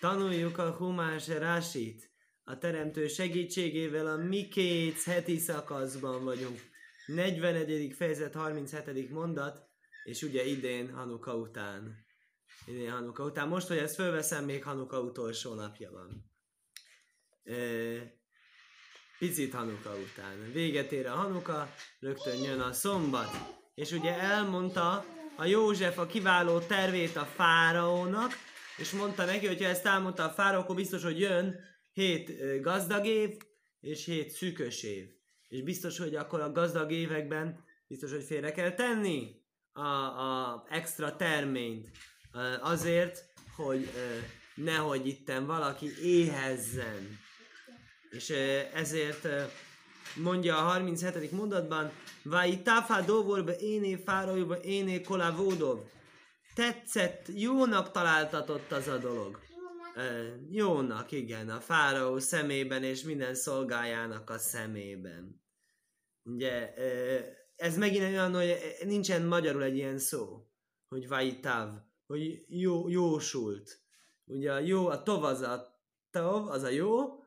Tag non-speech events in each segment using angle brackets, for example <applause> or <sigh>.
Tanuljuk a Humás Rásit. A Teremtő segítségével a Mikéc heti szakaszban vagyunk. 41. fejezet, 37. mondat, és ugye idén Hanuka után. Idén Hanuka után. Most, hogy ezt fölveszem, még Hanuka utolsó napja van. E, picit Hanuka után. Véget ér a Hanuka, rögtön jön a szombat. És ugye elmondta a József a kiváló tervét a fáraónak, és mondta neki, hogy ha ezt elmondta a fáraó, akkor biztos, hogy jön hét gazdag év, és hét szűkös év. És biztos, hogy akkor a gazdag években biztos, hogy félre kell tenni a, a extra terményt. Azért, hogy nehogy itten valaki éhezzen. És ezért mondja a 37. mondatban, Vai dovorba éné fáraóba éné kolavódov. Tetszett, jónak találtatott az a dolog. E, jónak, igen, a fáraó szemében és minden szolgájának a szemében. Ugye, e, ez megint olyan, hogy nincsen magyarul egy ilyen szó, hogy vajtav, hogy jó, jósult. Ugye a jó, a tov az a tov, az a jó,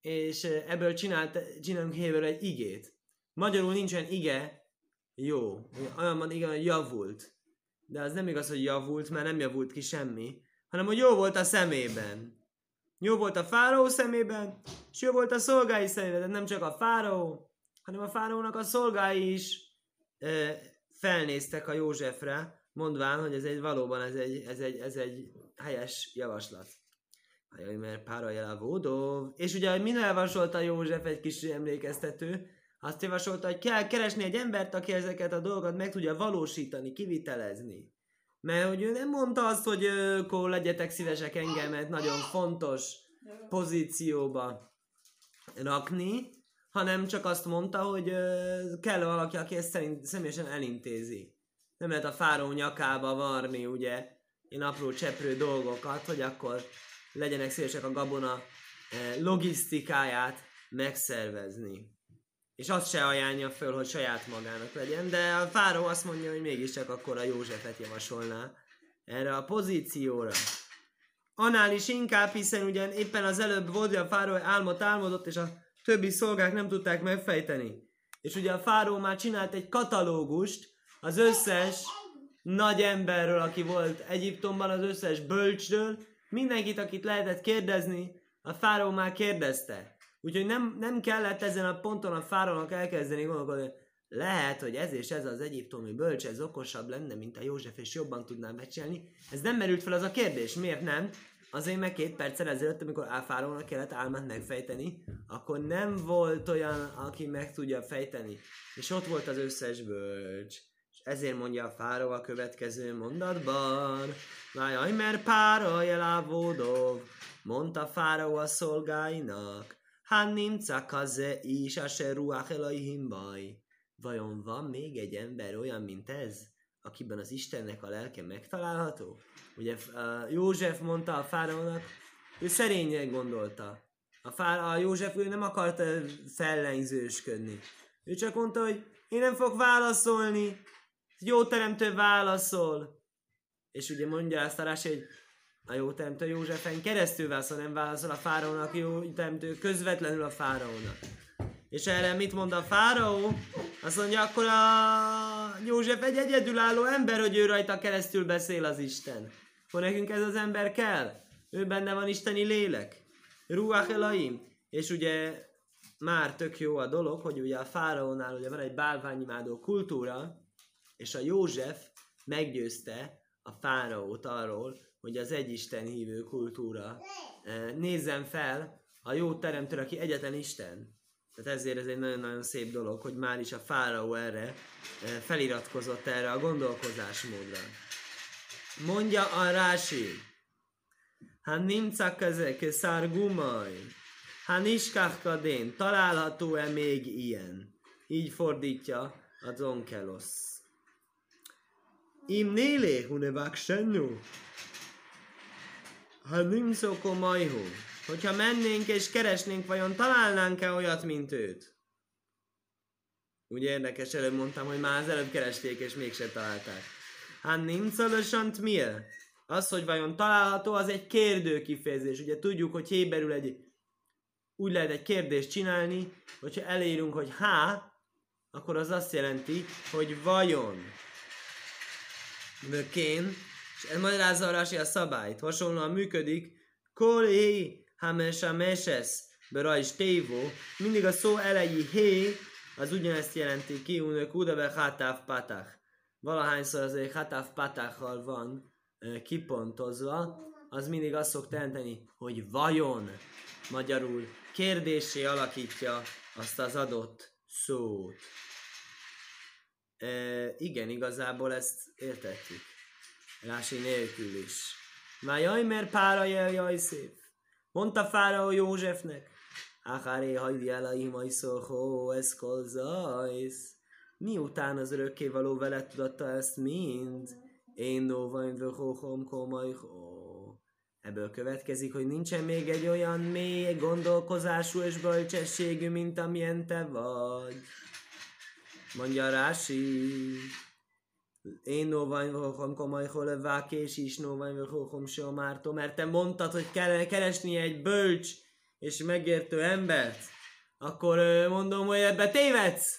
és ebből csinált, csinálunk helyről egy igét. Magyarul nincsen ige, jó. Olyan van igen, hogy javult. De az nem igaz, hogy javult, mert nem javult ki semmi, hanem hogy jó volt a szemében. Jó volt a fáraó szemében, és jó volt a szolgái szemében. De nem csak a fáraó, hanem a fáraónak a szolgái is ö, felnéztek a Józsefre, mondván, hogy ez egy valóban ez egy, ez egy, ez egy helyes javaslat. Jaj, mert pára jelavódó. És ugye, min elvasolta József egy kis emlékeztető, azt javasolta, hogy kell keresni egy embert, aki ezeket a dolgokat meg tudja valósítani, kivitelezni. Mert hogy ő nem mondta azt, hogy akkor legyetek szívesek engemet nagyon fontos pozícióba rakni, hanem csak azt mondta, hogy kell valaki, aki ezt szerint, személyesen elintézi. Nem lehet a fáró nyakába varni, ugye, én apró cseprő dolgokat, hogy akkor legyenek szívesek a gabona logisztikáját megszervezni és azt se ajánlja föl, hogy saját magának legyen, de a fáró azt mondja, hogy mégiscsak akkor a Józsefet javasolná erre a pozícióra. Annál is inkább, hiszen ugyan éppen az előbb volt, a fáró álmot álmodott, és a többi szolgák nem tudták megfejteni. És ugye a fáró már csinált egy katalógust az összes nagy emberről, aki volt Egyiptomban, az összes bölcsről, mindenkit, akit lehetett kérdezni, a fáró már kérdezte. Úgyhogy nem, nem kellett ezen a ponton a fáraónak elkezdeni gondolkodni, lehet, hogy ez és ez az egyiptomi bölcs, ez okosabb lenne, mint a József, és jobban tudná becselni. Ez nem merült fel az a kérdés. Miért nem? Azért meg két perccel ezelőtt, amikor Áfárónak kellett álmát megfejteni, akkor nem volt olyan, aki meg tudja fejteni. És ott volt az összes bölcs. És ezért mondja a fáró a következő mondatban. Vájaj, mert pára jelávódov, mondta fáraó a szolgáinak. Hanimca kaze is a ruach Elohim baj. Vajon van még egy ember olyan, mint ez, akiben az Istennek a lelke megtalálható? Ugye József mondta a fáraónak, ő szerényen gondolta. A, fár, a József ő nem akarta fellengzősködni. Ő csak mondta, hogy én nem fog válaszolni, jó teremtő válaszol. És ugye mondja azt a rási, hogy a jó teremtő Józsefen keresztül válaszol, nem válaszol a fáraónak, jó teremtő közvetlenül a fáraónak. És erre mit mond a fáraó? Azt mondja, akkor a József egy egyedülálló ember, hogy ő rajta keresztül beszél az Isten. Akkor nekünk ez az ember kell. Ő benne van isteni lélek. Ruach Elaim. És ugye már tök jó a dolog, hogy ugye a fáraónál ugye van egy bálványimádó kultúra, és a József meggyőzte a fáraót arról, hogy az egyisten hívő kultúra nézzen fel a jó teremtőre, aki egyetlen Isten. Tehát ezért ez egy nagyon-nagyon szép dolog, hogy már is a fáraó erre feliratkozott erre a gondolkozásmódra. Mondja a Rási, ha nimcak ezek szárgumaj, ha niskachkadén, található-e még ilyen? Így fordítja a Zonkelosz. Im nélé hunevák sennu, ha nimszoko majhu, hogyha mennénk és keresnénk, vajon találnánk-e olyat, mint őt? Ugye érdekes, előbb mondtam, hogy már az előbb keresték, és mégsem találták. Hát nimszalosant miért? Az, hogy vajon található, az egy kérdő kifejezés. Ugye tudjuk, hogy héberül egy úgy lehet egy kérdést csinálni, hogyha elérünk, hogy há, akkor az azt jelenti, hogy vajon. Vökén, és ez magyarázza a Rasi a szabályt. Hasonlóan működik, kolé, hamesa meses, is tévó, mindig a szó elejé hé, az ugyanezt jelenti ki, unök udabe hatáv patach. Valahányszor azért hatáv patachal van kipontozva, az mindig azt szokta jelenteni, hogy vajon, magyarul kérdésé alakítja azt az adott szót. E, igen, igazából ezt értettük. Rási nélkül is. Már jaj, mert pára jaj, jaj szép. Mondta Fáraó Józsefnek. Acharé hajdi el a imajszóhó, ez kolzajsz. Miután az örökkévaló vele tudatta ezt mind, én nóvaim vöhohom komajhó. Ebből következik, hogy nincsen még egy olyan mély gondolkozású és bölcsességű, mint amilyen te vagy. Mondja Rási. Én nóvány vagyok, komaj hol vákés is nóvány vagyok, se mártó, mert te mondtad, hogy kell keresni egy bölcs és megértő embert. Akkor mondom, hogy ebbe tévedsz.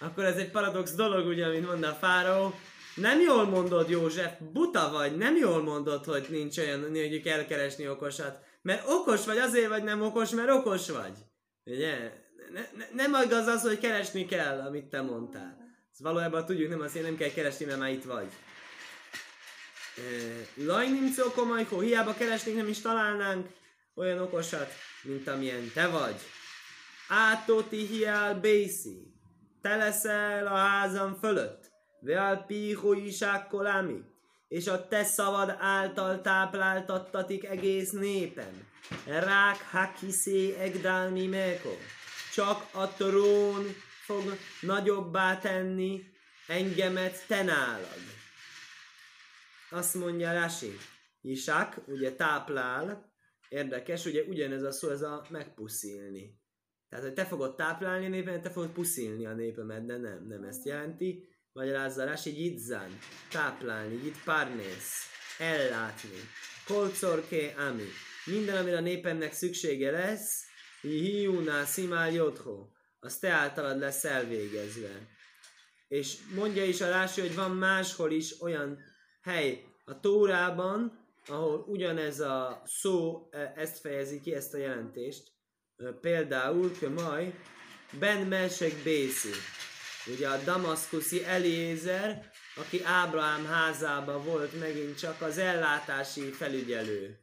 Akkor ez egy paradox dolog, ugye, mint mondta a fáraó nem jól mondod, József, buta vagy, nem jól mondod, hogy nincs olyan, hogy kell keresni okosat. Mert okos vagy, azért vagy nem okos, mert okos vagy. Ugye? Ne, ne, nem igaz az, hogy keresni kell, amit te mondtál. Ez valójában tudjuk, nem azért nem kell keresni, mert már itt vagy. Lajnim cokomajkó, hiába keresnénk, nem is találnánk olyan okosat, mint amilyen te vagy. Átoti hiál bészi. Te leszel a házam fölött. Veal piho kolámi, és a te szavad által tápláltattatik egész népen. Rák hakiszé egdálni meko. Csak a trón fog nagyobbá tenni engemet te nálad. Azt mondja Rasi, Isák, ugye táplál, érdekes, ugye ugyanez a szó, ez a megpuszilni. Tehát, hogy te fogod táplálni a népemet, te fogod puszilni a népemet, de nem, nem ezt jelenti. Magyarázza Rási, idzán, táplálni, itt párnész, ellátni, kolcorké ami. Minden, amire a népemnek szüksége lesz, hiúná szimál jodho, az te általad lesz elvégezve. És mondja is a Rási, hogy van máshol is olyan hely a Tórában, ahol ugyanez a szó e, ezt fejezi ki, ezt a jelentést. Például, majd Ben Mesek Bészi. Ugye a damaszkuszi Eliézer, aki Ábrahám házában volt megint csak az ellátási felügyelő.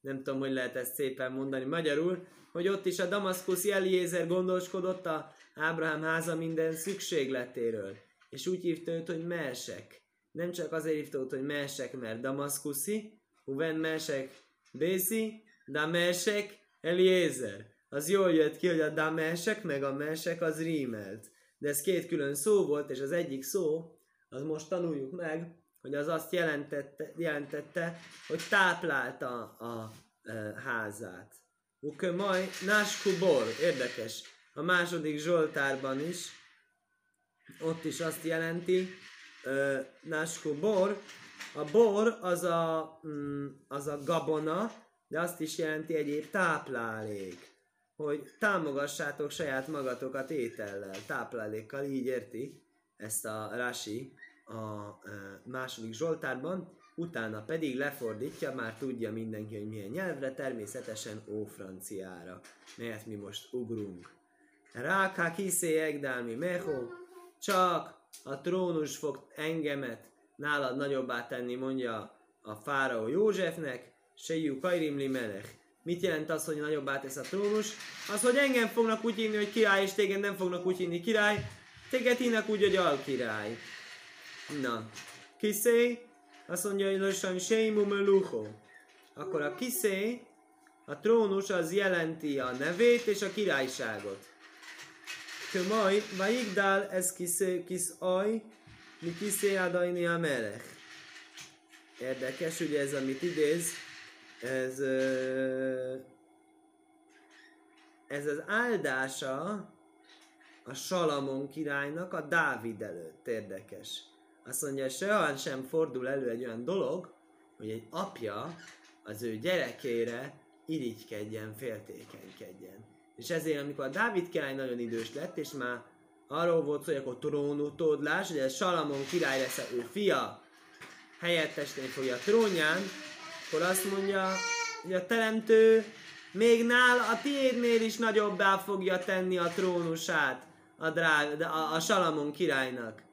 Nem tudom, hogy lehet ezt szépen mondani magyarul, hogy ott is a damaszkuszi Eliézer gondoskodott a Ábrahám háza minden szükségletéről. És úgy hívta őt, hogy Mesek. Nem csak azért hívta őt, hogy Mesek, mert damaszkuszi, Uven Mesek Bészi, de Mesek Eliézer. Az jól jött ki, hogy a Damesek meg a Mesek az rímelt de ez két külön szó volt, és az egyik szó, az most tanuljuk meg, hogy az azt jelentette, jelentette hogy táplálta a, a e, házát. Uke maj, náskubor, érdekes. A második Zsoltárban is, ott is azt jelenti, e, náskubor, a bor az a, mm, az a gabona, de azt is jelenti egyéb táplálék. Hogy támogassátok saját magatokat étellel, táplálékkal, így érti ezt a Rasi a második Zsoltárban, utána pedig lefordítja, már tudja mindenki, hogy milyen nyelvre, természetesen ófranciára, melyet mi most ugrunk. Ráká kiszé egdálmi meho, csak a trónus fog engemet nálad nagyobbá tenni, mondja a fáraó Józsefnek, Sejű Kajrimli Melech. Mit jelent az, hogy nagyobb átesz a trónus? Az, hogy engem fognak úgy hívni, hogy király, és téged nem fognak úgy hívni király. Téged hívnak úgy, hogy alkirály. Na. Kiszé, azt mondja, hogy lassan Seimu Melucho. Akkor a kiszé, a trónus az jelenti a nevét és a királyságot. Kömaj, Vaigdál ez kiszé, kisz aj, mi kiszé adajni a melech. Érdekes, ugye ez, amit idéz, ez, ez az áldása a Salamon királynak a Dávid előtt érdekes. Azt mondja, sehol sem fordul elő egy olyan dolog, hogy egy apja az ő gyerekére irigykedjen, féltékenykedjen. És ezért, amikor a Dávid király nagyon idős lett, és már arról volt szó, hogy akkor trónutódlás, hogy ez Salamon király lesz ő fia, helyettesíteni fogja a trónján, akkor azt mondja, hogy a teremtő még nál a tiédnél is nagyobbá fogja tenni a trónusát a, drág, a, a Salamon királynak.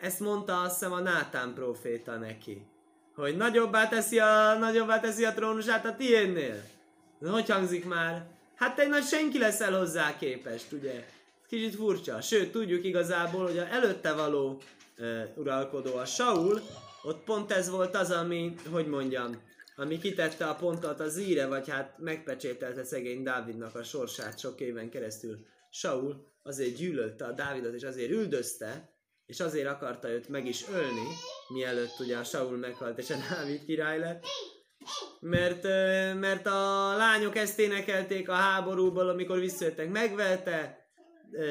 Ezt mondta azt hiszem a Nátán proféta neki. Hogy nagyobbá teszi a, nagyobbá teszi a trónusát a tiédnél. Hogy hangzik már? Hát egy nagy senki leszel hozzá képest, ugye? Kicsit furcsa. Sőt, tudjuk igazából, hogy a előtte való uh, uralkodó a Saul, ott pont ez volt az, ami, hogy mondjam, ami kitette a pontot az íre, vagy hát megpecsételte szegény Dávidnak a sorsát sok éven keresztül. Saul azért gyűlölte a Dávidot, és azért üldözte, és azért akarta őt meg is ölni, mielőtt ugye a Saul meghalt, és a Dávid király lett. Mert, mert a lányok ezt énekelték a háborúból, amikor visszajöttek. Megvelte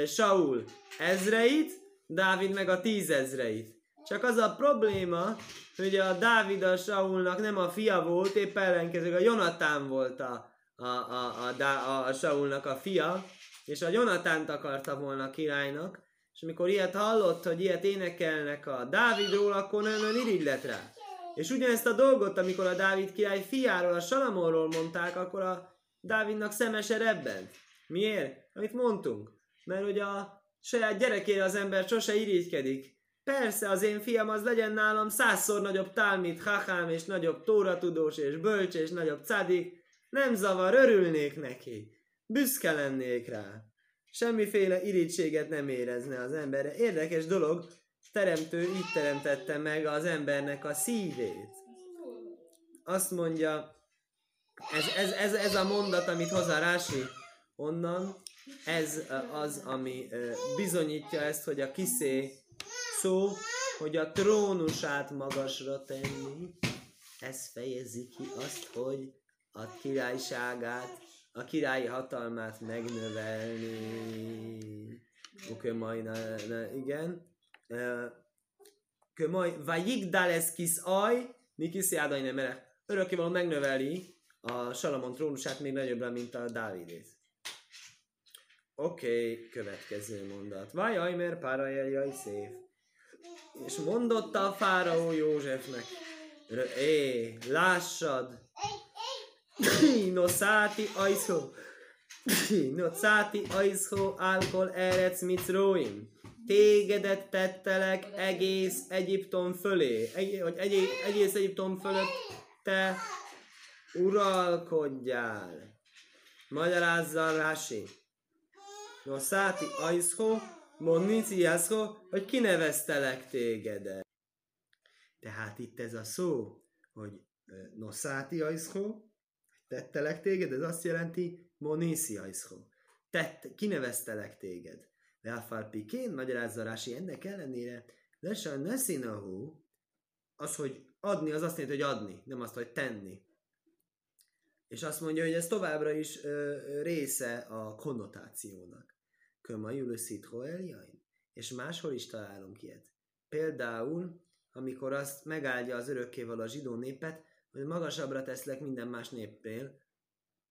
Saul ezreit, Dávid meg a tízezreit. Csak az a probléma, hogy a Dávid a Saulnak nem a fia volt, épp ellenkezőleg a Jonatán volt a, a, a, a, a, a Saulnak a fia, és a Jonatánt akarta volna királynak, és amikor ilyet hallott, hogy ilyet énekelnek a Dávidról, akkor nagyon irigy rá. És ugyanezt a dolgot, amikor a Dávid király fiáról, a Salamonról mondták, akkor a Dávidnak szemese rebbent. Miért? Amit mondtunk. Mert hogy a saját gyerekére az ember sose irigykedik. Persze, az én fiam az legyen nálam százszor nagyobb tálmit, hachám, és nagyobb tóratudós, és bölcs, és nagyobb cadik. Nem zavar, örülnék neki. Büszke lennék rá. Semmiféle irítséget nem érezne az emberre. Érdekes dolog, teremtő így teremtette meg az embernek a szívét. Azt mondja, ez, ez, ez, ez a mondat, amit hoz a Rási onnan, ez az, ami bizonyítja ezt, hogy a kiszé szó, hogy a trónusát magasra tenni, ez fejezi ki azt, hogy a királyságát, a királyi hatalmát megnövelni. Oké, majd, ne, ne, igen. Kömaj, vajigdál ez kis aj, mi kis jádai nem erek. Örökkévaló megnöveli a Salamon trónusát még nagyobbra, mint a Dávidét. Oké, okay, következő mondat. Vajaj, mert párajeljaj szép. És mondotta a fáraó Józsefnek, é, lássad, noszáti ajszó, noszáti ajszó álkol erec micróim. Tégedet tettelek egész Egyiptom fölé, egy, hogy egy, egész Egyiptom fölött te uralkodjál. Magyarázza Rási. Noszáti ajszó, Monnici Jászko, hogy kineveztelek tégedet. Tehát itt ez a szó, hogy noszáti ajszko, tettelek téged, ez azt jelenti moniszi ajszko. Tett, kineveztelek téged. De a falpikén, magyarázza Rási, ennek ellenére, lesa neszinahu, az, hogy adni, az azt jelenti, hogy adni, nem azt, hogy tenni. És azt mondja, hogy ez továbbra is ö, része a konnotációnak. Köma Jülöszítho eljain. És máshol is találunk ilyet. Például, amikor azt megáldja az örökkéval a zsidó népet, hogy magasabbra teszlek minden más néppél,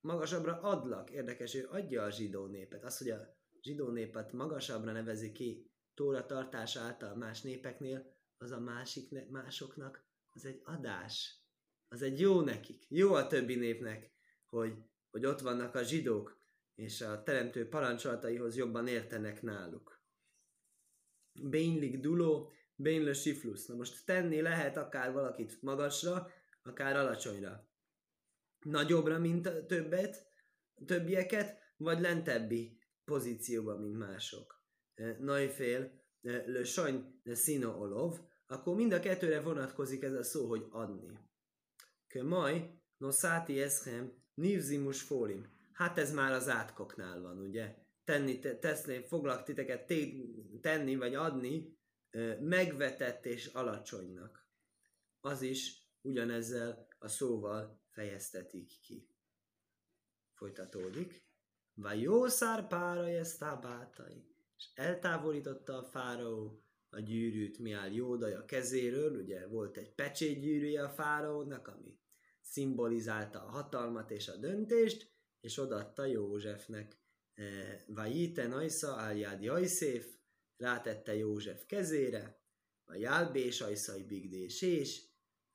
magasabbra adlak. Érdekes, ő adja a zsidó népet. Az, hogy a zsidó népet magasabbra nevezi ki Tóra tartás által más népeknél, az a másik, másoknak, az egy adás. Az egy jó nekik. Jó a többi népnek, hogy, hogy ott vannak a zsidók, és a teremtő parancsolataihoz jobban értenek náluk. Bénylik duló, bénylő siflusz. Na most tenni lehet akár valakit magasra, akár alacsonyra. Nagyobbra, mint többet, többieket, vagy lentebbi pozícióba, mint mások. Najfél, e, le sajn, szino olov, akkor mind a kettőre vonatkozik ez a szó, hogy adni. Kömaj, no száti eschem, nívzimus fólim hát ez már az átkoknál van, ugye? Tenni, teszni, foglak titeket té, tenni vagy adni megvetett és alacsonynak. Az is ugyanezzel a szóval fejeztetik ki. Folytatódik. Vagy jó szár pára ezt és eltávolította a fáraó a gyűrűt Miál Jódaja kezéről, ugye volt egy pecsétgyűrűje a fáraónak, ami szimbolizálta a hatalmat és a döntést, és odatta Józsefnek. Vajite Najsa Áljád Jajszéf, rátette József kezére, a Jálbés Ajszai Bigdés és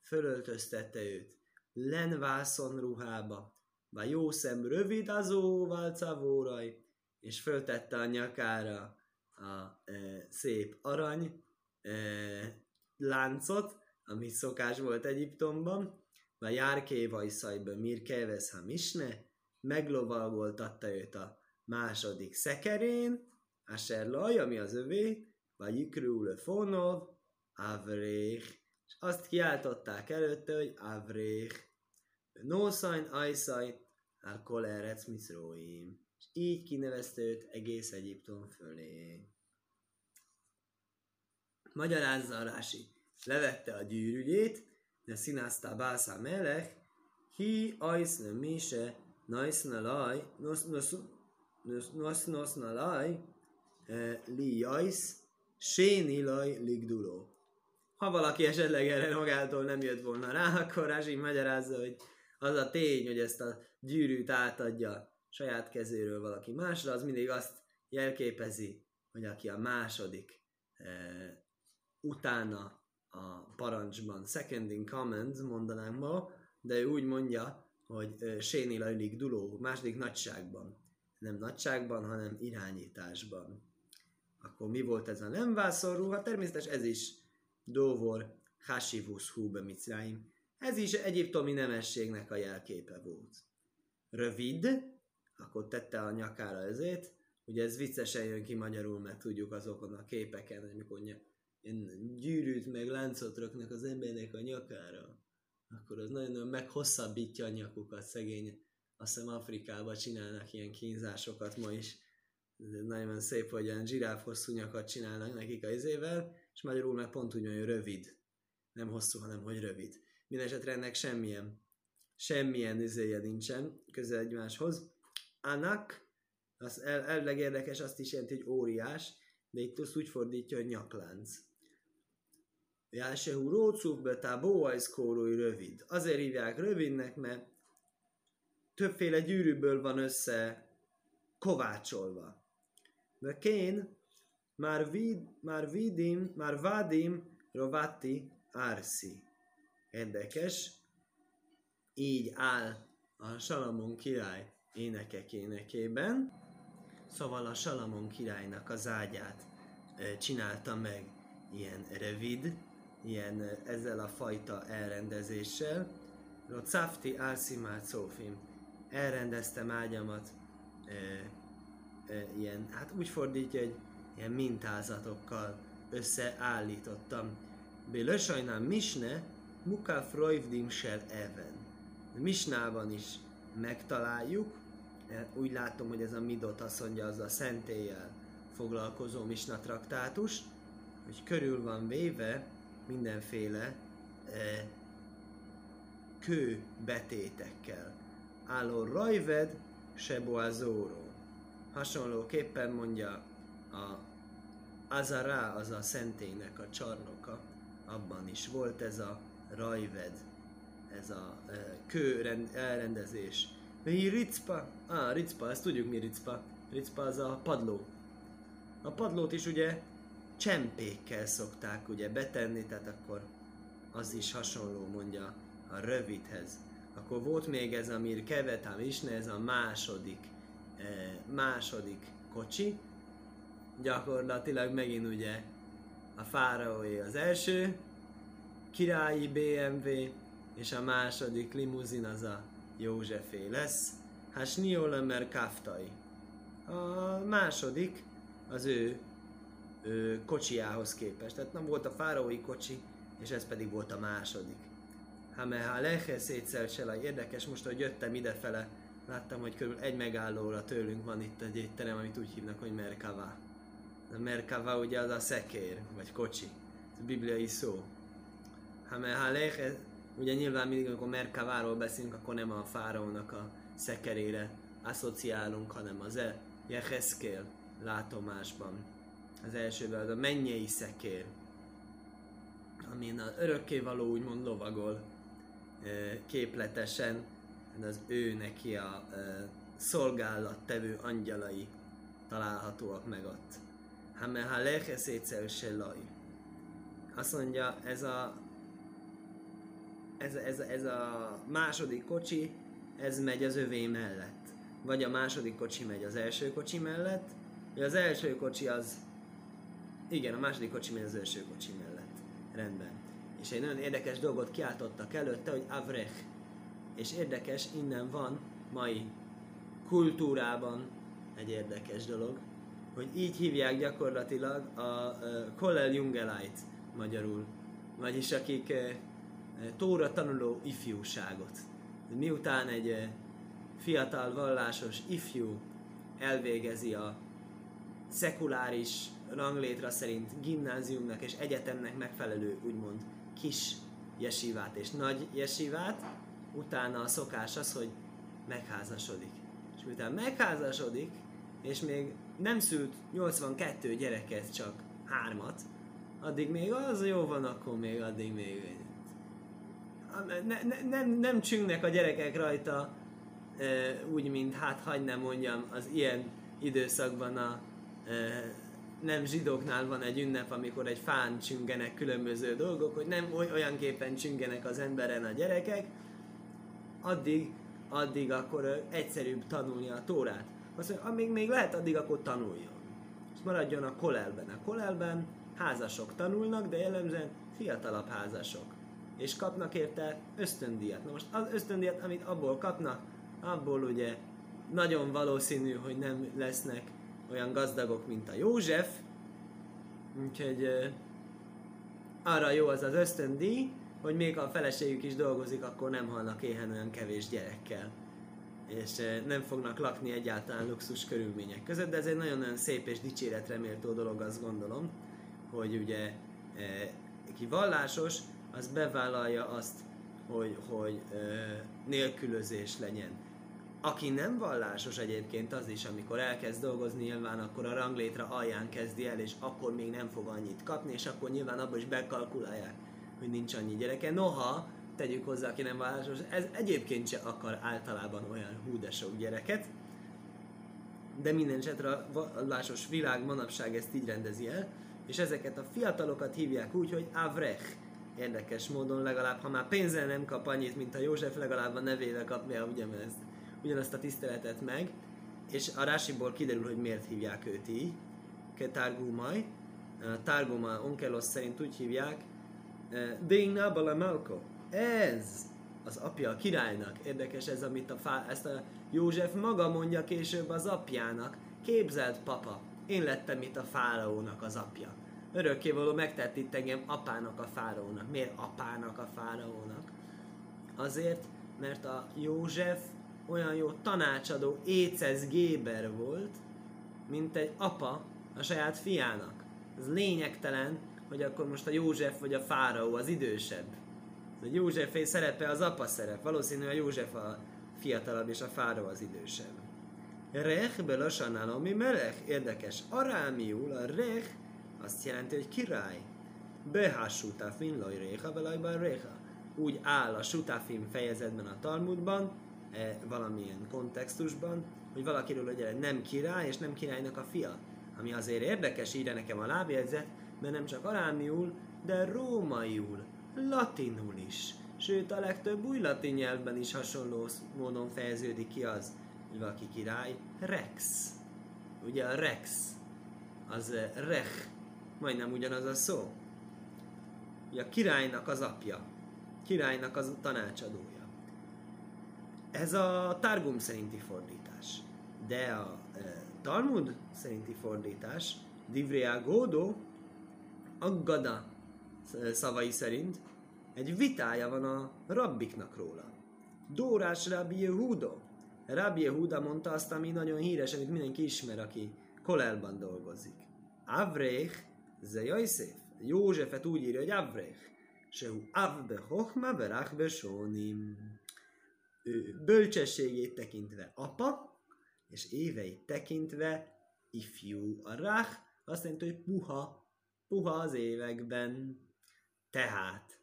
fölöltöztette őt. Lenvászon ruhába, vagy jó szem rövid azó válcavóraj, és föltette a nyakára a e, szép arany e, láncot, ami szokás volt Egyiptomban, vagy járké vajszajba mirkevesz ha misne, meglovalgoltatta őt a második szekerén, Asher laj, ami az övé, vagy ikrül fonov, Avréh, és azt kiáltották előtte, hogy Avréh, Nószajn, Ajszaj, Al Kolerec Miszróim. És így kinevezte őt egész Egyiptom fölé. Magyarázza a Rási. Levette a gyűrűjét, de színázta Bászá melech, hi ajszne mise, najszna laj, noszna laj, eh, li jajsz, séni laj ligduló. Ha valaki esetleg erre magától nem jött volna rá, <laughs> akkor Rási magyarázza, hogy az a tény, hogy ezt a gyűrűt átadja saját kezéről valaki másra, az mindig azt jelképezi, hogy aki a második e, utána a parancsban, second in command mondanánk ma, de ő úgy mondja, hogy e, Séni Lajlik Duló, második nagyságban. Nem nagyságban, hanem irányításban. Akkor mi volt ez a nem vászorú? Hát természetesen ez is Dóvor Hasivus Hube Mitzraim. Ez is egyiptomi nemességnek a jelképe volt. Rövid, akkor tette a nyakára ezért, ugye ez viccesen jön ki magyarul, mert tudjuk azokon a képeken, hogy mikor ilyen gyűrűt meg láncot röknek az embernek a nyakára, akkor az nagyon meghosszabbítja a nyakukat, szegény. Azt hiszem Afrikában csinálnak ilyen kínzásokat ma is. Ez nagyon szép, hogy ilyen zsiráf hosszú nyakat csinálnak nekik a izével, és magyarul meg pont úgy hogy rövid. Nem hosszú, hanem hogy rövid. Mindenesetre ennek semmilyen, semmilyen izéje nincsen közel egymáshoz. Anak, az el, elvileg érdekes, azt is jelenti, hogy óriás, de itt azt úgy fordítja, hogy nyaklánc. Jásehu rócuk be tábóajszkórói rövid. Azért hívják rövidnek, mert többféle gyűrűből van össze kovácsolva. De kén már, vid, már vidim, már vadim rovati ársi. Érdekes, így áll a Salamon király énekek énekében. Szóval a Salamon királynak az ágyát csinálta meg ilyen revid, ilyen ezzel a fajta elrendezéssel. Rocafti álszimát szófim. Elrendeztem ágyamat e, e, ilyen, hát úgy fordítja, hogy ilyen mintázatokkal összeállítottam. Bélösajnám misne, Muka Freuvdim Shel Even. Misnában is megtaláljuk, e, úgy látom, hogy ez a Midot azt mondja, az a szentéllyel foglalkozó Misna traktátus, hogy körül van véve mindenféle e, kő betétekkel. Álló rajved seboazóró. Hasonlóképpen mondja a Azara, az a szentélynek a csarnoka, abban is volt ez a rajved, ez a e, kő rend, elrendezés. Mi ricpa? Ah, ricpa, ezt tudjuk mi ricpa. Ricpa az a padló. A padlót is ugye csempékkel szokták ugye betenni, tehát akkor az is hasonló mondja a rövidhez. Akkor volt még ez a Mir Kevetám is, ez a második, eh, második kocsi. Gyakorlatilag megint ugye a fáraói az első, királyi BMW, és a második limuzin az a Józsefé lesz. Hát Niolemer Kaftai. A második az ő, ő kocsiához képest. Tehát nem volt a fáraói kocsi, és ez pedig volt a második. Ha lehe szétszer se Érdekes, most, hogy jöttem idefele, láttam, hogy körül egy megállóra tőlünk van itt egy étterem, amit úgy hívnak, hogy Merkava. Merkava ugye az a szekér, vagy kocsi. Ez a bibliai szó. Ha lehe, ugye nyilván mindig, amikor Merkaváról beszélünk, akkor nem a fáraónak a szekerére asszociálunk, hanem az e Jeheszkél látomásban. Az elsőben az a mennyei szekér, amin az örökkévaló úgymond lovagol ö, képletesen, az ő neki a ö, szolgálattevő angyalai találhatóak meg ott. Ha lecheszétszer se laj. Azt mondja, ez a ez, ez, ez a második kocsi, ez megy az övé mellett. Vagy a második kocsi megy az első kocsi mellett, vagy az első kocsi az... Igen, a második kocsi megy az első kocsi mellett. Rendben. És egy nagyon érdekes dolgot kiáltottak előtte, hogy Avrech. És érdekes, innen van mai kultúrában egy érdekes dolog, hogy így hívják gyakorlatilag a, a Kollel Jungelait magyarul. Vagyis akik e, Tóra tanuló ifjúságot. Miután egy e, fiatal vallásos ifjú elvégezi a szekuláris ranglétra szerint gimnáziumnak és egyetemnek megfelelő úgymond kis jesivát és nagy jesivát, utána a szokás az, hogy megházasodik. És miután megházasodik, és még nem szült 82 gyereket, csak hármat, addig még az jó van, akkor még addig még ne, ne, nem, nem csüngnek a gyerekek rajta úgy, mint hát hagy nem mondjam, az ilyen időszakban a nem zsidóknál van egy ünnep, amikor egy fán csüngenek különböző dolgok, hogy nem olyanképpen csüngenek az emberen a gyerekek, addig, addig akkor egyszerűbb tanulni a tórát. Azt mondja, amíg még lehet, addig akkor tanuljon. És maradjon a kolelben. A kolelben házasok tanulnak, de jellemzően fiatalabb házasok. És kapnak érte ösztöndíjat. Na most az ösztöndíjat, amit abból kapnak, abból ugye nagyon valószínű, hogy nem lesznek olyan gazdagok, mint a József, úgyhogy arra jó az az ösztöndíj, hogy még a feleségük is dolgozik, akkor nem halnak éhen olyan kevés gyerekkel. És nem fognak lakni egyáltalán luxus körülmények között, de ez egy nagyon-nagyon szép és dicséretre méltó dolog, azt gondolom, hogy ugye ki vallásos, az bevállalja azt, hogy, hogy nélkülözés legyen aki nem vallásos egyébként az is, amikor elkezd dolgozni, nyilván akkor a ranglétre alján kezdi el, és akkor még nem fog annyit kapni, és akkor nyilván abban is bekalkulálják, hogy nincs annyi gyereke. Noha, tegyük hozzá, aki nem vallásos, ez egyébként se akar általában olyan hú de sok gyereket, de minden esetre a vallásos világ manapság ezt így rendezi el, és ezeket a fiatalokat hívják úgy, hogy Avrech. Érdekes módon legalább, ha már pénzzel nem kap annyit, mint a József, legalább a nevével kapja ugyanezt ugyanazt a tiszteletet meg, és a Rásiból kiderül, hogy miért hívják őt így. Targumai. Targuma Onkelos szerint úgy hívják, Déna Balamalko. Ez az apja a királynak. Érdekes ez, amit a fá, ezt a József maga mondja később az apjának. Képzeld, papa, én lettem itt a fáraónak az apja. Örökkévaló megtett itt engem apának a fáraónak. Miért apának a fáraónak? Azért, mert a József olyan jó tanácsadó Écez Géber volt, mint egy apa a saját fiának. Ez lényegtelen, hogy akkor most a József vagy a Fáraó az idősebb. A Józsefé szerepe az apa szerep. Valószínű a József a fiatalabb és a Fáraó az idősebb. Rech belassanál, ami melech. Érdekes. Arámiul a rech azt jelenti, hogy király. Behásútafin loj réha, belajban réha. Úgy áll a sutafim fejezetben a Talmudban, e, valamilyen kontextusban, hogy valakiről ugye nem király, és nem királynak a fia. Ami azért érdekes, írja nekem a lábjegyzet, mert nem csak arámiul, de rómaiul, latinul is. Sőt, a legtöbb új latin nyelvben is hasonló módon fejeződik ki az, hogy valaki király, rex. Ugye a rex, az e, rech, majdnem ugyanaz a szó. Ugye a királynak az apja, királynak az tanácsadója. Ez a Targum szerinti fordítás. De a e, Talmud szerinti fordítás, Divrea Gódó, Aggada szavai szerint egy vitája van a rabbiknak róla. Dórás Rabbi Yehuda. Rabbi Yehuda mondta azt, ami nagyon híres, amit mindenki ismer, aki Kolelban dolgozik. Avrech, ze Yosef. Józsefet úgy írja, hogy Avrech. Sehu avbe hochma verach besónim bölcsességét tekintve apa, és éveit tekintve ifjú. A rach azt jelenti, hogy puha, puha az években. Tehát,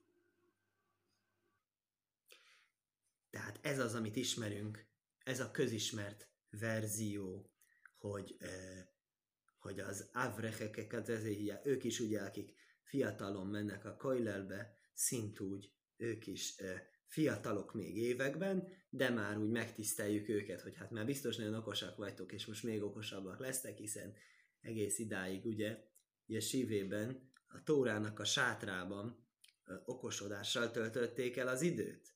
tehát ez az, amit ismerünk, ez a közismert verzió, hogy, hogy az avrecheket, ők is ugye, akik fiatalon mennek a koilelbe, szintúgy ők is fiatalok még években, de már úgy megtiszteljük őket, hogy hát már biztos nagyon okosak vagytok, és most még okosabbak lesztek, hiszen egész idáig ugye, ugye sívében, a Tórának a sátrában okosodással töltötték el az időt.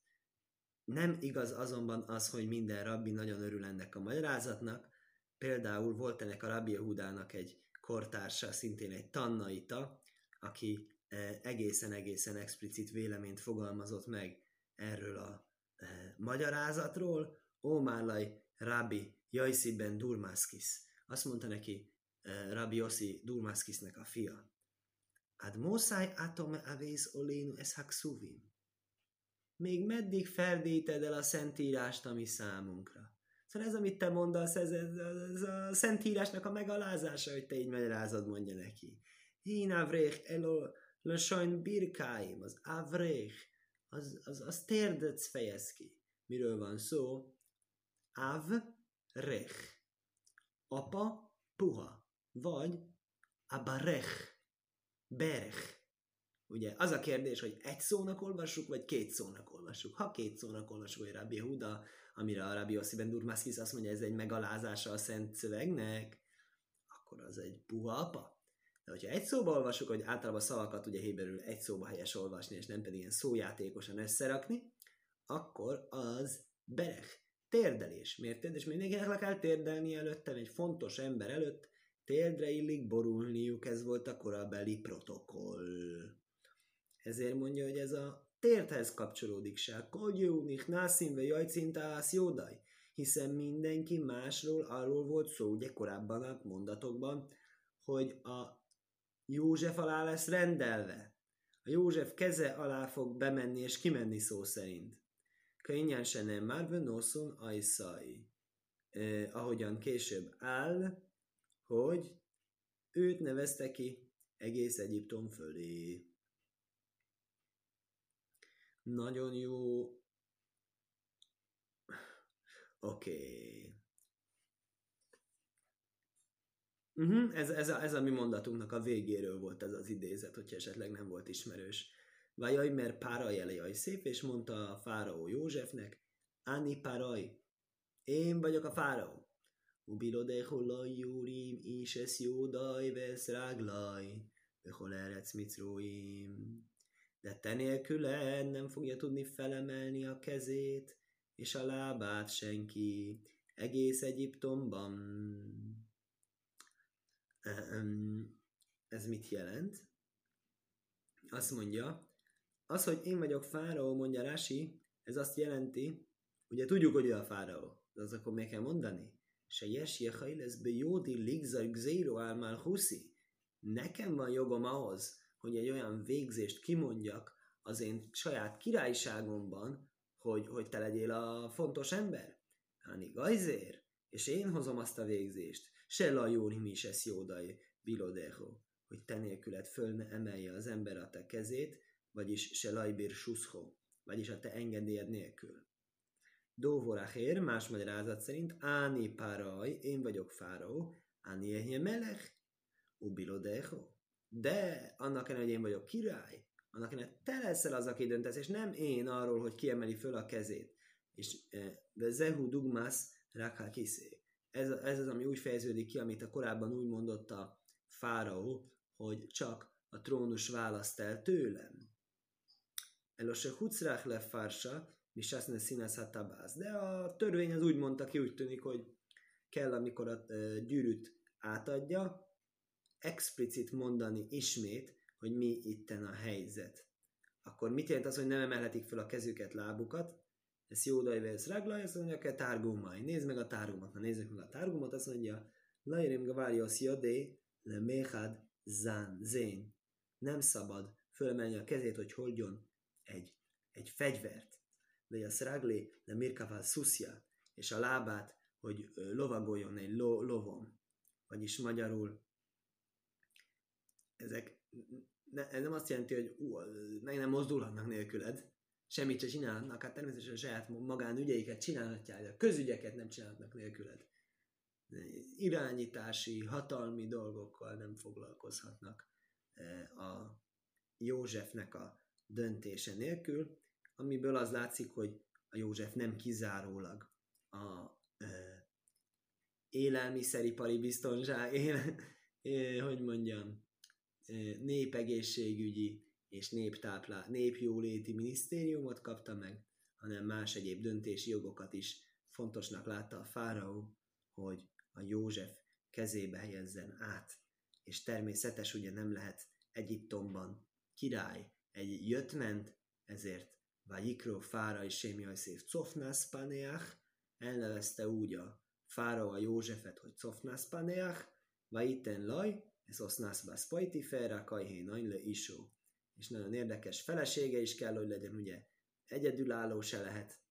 Nem igaz azonban az, hogy minden rabbi nagyon örül ennek a magyarázatnak. Például volt ennek a rabbi Hudának egy kortársa, szintén egy tannaita, aki egészen-egészen explicit véleményt fogalmazott meg erről a magyarázatról, Ómálaj Rabbi Jaisi ben Durmaskis. Azt mondta neki e, Rabbi Yossi Durmaskisnek a fia. Ad Moszáj atome avész olénu es haksuvim. Még meddig ferdíted el a Szentírást, ami számunkra? Szóval ez, amit te mondasz, ez, ez, ez a Szentírásnak a megalázása, hogy te így magyarázod, mondja neki. Én avréch elo lösajn birkáim, az avréch, az, az, az térdet fejez ki. Miről van szó? Av, rech. Apa, puha. Vagy abarech, berech. Ugye az a kérdés, hogy egy szónak olvassuk, vagy két szónak olvassuk. Ha két szónak olvassuk, hogy Rabbi Huda, amire a Rabbi Yossi ben Durmaszkis azt mondja, ez egy megalázása a szent szövegnek, akkor az egy puha apa. De hogyha egy szóba olvasjuk, hogy általában szavakat ugye héberül egy szóba helyes olvasni, és nem pedig ilyen szójátékosan összerakni, akkor az berech, térdelés. Miért térdelés? Mindenkinek le kell térdelni előttem, egy fontos ember előtt térdre illik borulniuk, ez volt a korabeli protokoll. Ezért mondja, hogy ez a térthez kapcsolódik se. Kodjónik, nászínve, jajcintász, jódaj. Hiszen mindenki másról arról volt szó, ugye korábban a mondatokban, hogy a József alá lesz rendelve. A József keze alá fog bemenni és kimenni szó szerint. Könnyen se nem már venoszon ajszai. Eh, ahogyan később áll, hogy őt nevezte ki egész Egyiptom fölé. Nagyon jó. Oké. Okay. Uh-huh, ez, ez, a, ez a mi mondatunknak a végéről volt ez az idézet, hogyha esetleg nem volt ismerős. Vajaj, mert Páraj elejaj szép, és mondta a fáraó Józsefnek, Ani Páraj, én vagyok a fáraó. Ubilodecho laj júrim, és ez jódaj vesz ráglaj, behol erec micróim. De te nélküled nem fogja tudni felemelni a kezét, és a lábát senki, egész Egyiptomban. Ez mit jelent? Azt mondja, az, hogy én vagyok fáraó, mondja Rási, ez azt jelenti, ugye tudjuk, hogy ő a fáraó, de az akkor meg kell mondani. Se jes jehaj lesz be jódi ligzaj gzéro álmál huszi. Nekem van jogom ahhoz, hogy egy olyan végzést kimondjak az én saját királyságomban, hogy, hogy te legyél a fontos ember. Hani gajzér, és én hozom azt a végzést se la jórim is ez jódai bilodeho, hogy te nélküled föl ne emelje az ember a te kezét, vagyis se lajbír suszho, vagyis a te engedélyed nélkül. Dóvorahér, más magyarázat szerint, Áni Páraj, én vagyok fáraó, Áni Ehye Melech, Ubilodeho. De annak ellenére, hogy én vagyok király, annak ellenére te leszel az, aki döntesz, és nem én arról, hogy kiemeli föl a kezét. És eh, de Zehu Dugmas Rakhakiszé ez, ez az, ami úgy fejeződik ki, amit a korábban úgy mondott a fáraó, hogy csak a trónus választ el tőlem. Elose hucrák le fársa, mi sászne színez tabász. De a törvény az úgy mondta ki, úgy tűnik, hogy kell, amikor a gyűrűt átadja, explicit mondani ismét, hogy mi itten a helyzet. Akkor mit jelent az, hogy nem emelhetik fel a kezüket, lábukat? Ez jó dajvesz raglaj, azt mondja, hogy tárgumai. Nézd meg a tárgumot. Na nézzük meg a tárgumot, azt mondja, Lairim gaváriosz jodé, le méhad zán, zén. Nem szabad fölmenni a kezét, hogy holdjon egy, egy fegyvert. Vagy a szráglé, le mirkavál szuszja, és a lábát, hogy lovagoljon egy lo, lovon. Vagyis magyarul ezek ne, ez nem azt jelenti, hogy ú, meg nem mozdulhatnak nélküled, semmit se csinálhatnak, hát természetesen a saját magánügyeiket csinálhatják, de a közügyeket nem csinálhatnak nélküled. Irányítási, hatalmi dolgokkal nem foglalkozhatnak a Józsefnek a döntése nélkül, amiből az látszik, hogy a József nem kizárólag a e, élelmiszeripari biztonság, éle, e, hogy mondjam, e, népegészségügyi és néptáplá, népjóléti minisztériumot kapta meg, hanem más egyéb döntési jogokat is fontosnak látta a fáraó, hogy a József kezébe helyezzen át. És természetes ugye nem lehet Egyiptomban király egy jött-ment, ezért Vajikro Fára és Sémjajszév Cofnász Paneach, elnevezte úgy a Fára a Józsefet, hogy Cofnász Paneach, Vajiten Laj, ez osznász bász pajti felra, kajhé le isó. És nagyon érdekes felesége is kell, hogy legyen, ugye egyedülálló se lehet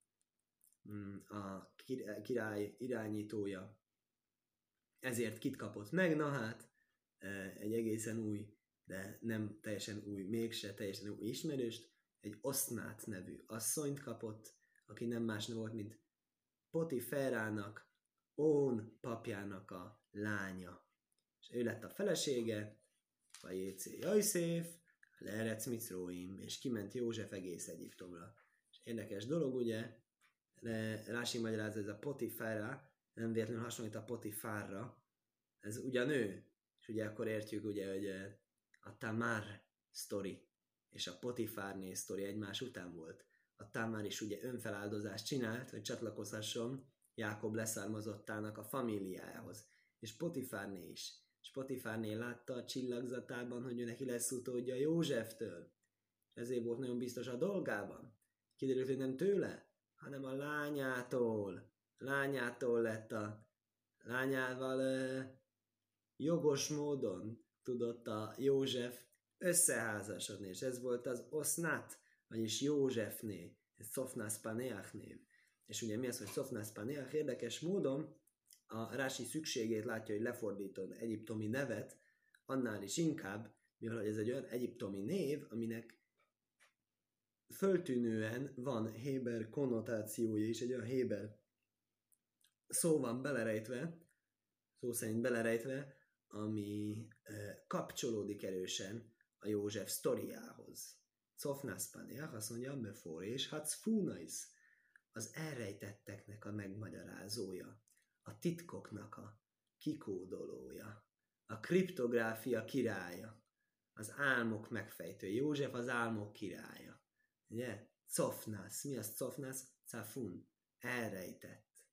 mm, a király irányítója. Ezért kit kapott meg? Na hát, e, egy egészen új, de nem teljesen új, mégse teljesen új ismerőst, egy Osznát nevű asszonyt kapott, aki nem más volt, mint Poti Ferának, Ón papjának a lánya. És ő lett a felesége, vagy Jécé Jajszéf, Lerec Micróim, és kiment József egész Egyiptomra. És érdekes dolog, ugye, de Rási magyaráz, ez a Potifára, nem véletlenül hasonlít a Potifárra, ez ugyan ő, és ugye akkor értjük ugye, hogy a Tamar sztori, és a Potifárné sztori egymás után volt. A Támár is ugye önfeláldozást csinált, hogy csatlakozhasson Jákob leszármazottának a famíliájához. És Potifárné is. És Potifárné látta a csillagzatában, hogy ő neki lesz utódja Józseftől. Ezért volt nagyon biztos a dolgában. Kiderült, hogy nem tőle, hanem a lányától. Lányától lett a lányával ö, jogos módon tudott a József összeházasodni, és ez volt az Osnat, vagyis Józsefné, ez Szofnász Paneach név. És ugye mi az, hogy Szofnász Paneach? Érdekes módon a Rási szükségét látja, hogy lefordított egyiptomi nevet, annál is inkább, mivel ez egy olyan egyiptomi név, aminek föltűnően van Héber konnotációja is, egy olyan Héber szó van belerejtve, szó szerint belerejtve, ami eh, kapcsolódik erősen a József sztoriához. Cofnász Paneach azt mondja, befor és Hatzfunais, az elrejtetteknek a megmagyarázója, a titkoknak a kikódolója, a kriptográfia királya, az álmok megfejtő. József az álmok királya. Ugye? Cofnász. Mi az cofnász? Cafun. Elrejtett.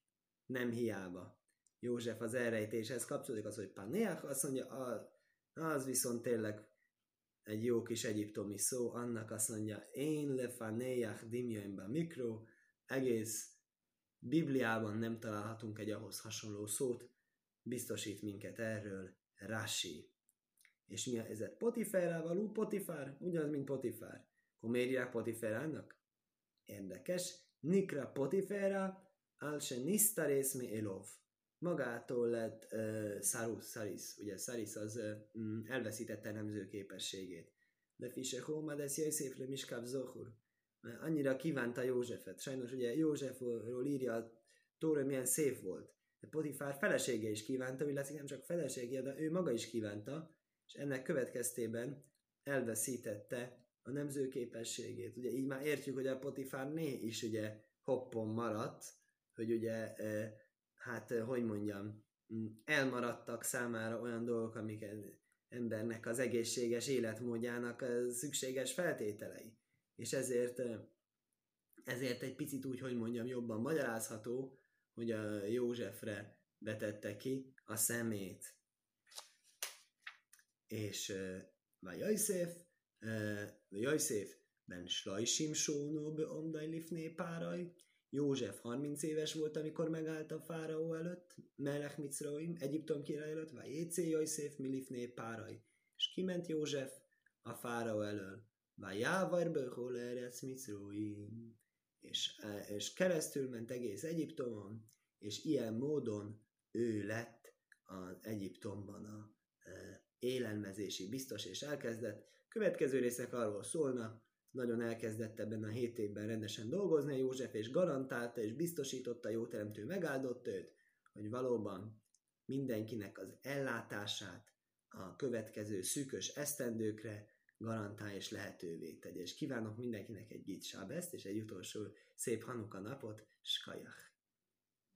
Nem hiába. József az elrejtéshez kapcsolódik az, hogy Paneach azt mondja, az viszont tényleg egy jó kis egyiptomi szó, annak azt mondja, én lefanéjach dimjaimba mikro, egész Bibliában nem találhatunk egy ahhoz hasonló szót, biztosít minket erről Rashi. És mi a ez? Potifárral való? Potifár, ugyanaz, mint Potifár. Akkor miért Potifárának? Érdekes. Nikra Potifára, al se nisztarészmi elov magától lett uh, Sarus, Saris, ugye Saris az uh, elveszítette nemző képességét. De Fise Hóma, de Széfle Miskáv Zohur. Mert annyira kívánta Józsefet. Sajnos ugye Józsefról írja a Tóra milyen szép volt. De Potifár felesége is kívánta, illetve nem csak felesége, de ő maga is kívánta, és ennek következtében elveszítette a nemző képességét. Ugye így már értjük, hogy a Potifár né is ugye hoppon maradt, hogy ugye hát hogy mondjam, elmaradtak számára olyan dolgok, amik embernek az egészséges életmódjának szükséges feltételei. És ezért, ezért egy picit úgy, hogy mondjam, jobban magyarázható, hogy a Józsefre vetette ki a szemét. És vagy Jajszéf, Jajszéf, ben Slajsim Sónó be Omdaj Lifné Páraj, József 30 éves volt, amikor megállt a fáraó előtt, Melech Mitzraim, Egyiptom király előtt, vagy Jécé Jajszéf, Milifné Páraj. És kiment József a fáraó elől. Vagy Jávar Behol Erec Mitzraim. És, és keresztül ment egész Egyiptomon, és ilyen módon ő lett az Egyiptomban a, élelmezési biztos és elkezdett. Következő részek arról szólnak, nagyon elkezdett ebben a hét évben rendesen dolgozni József, és garantálta és biztosította jó teremtő, megáldott őt, hogy valóban mindenkinek az ellátását a következő szűkös esztendőkre garantál és lehetővé tegye. És kívánok mindenkinek egy Git és egy utolsó szép Hanuka napot, Skajach!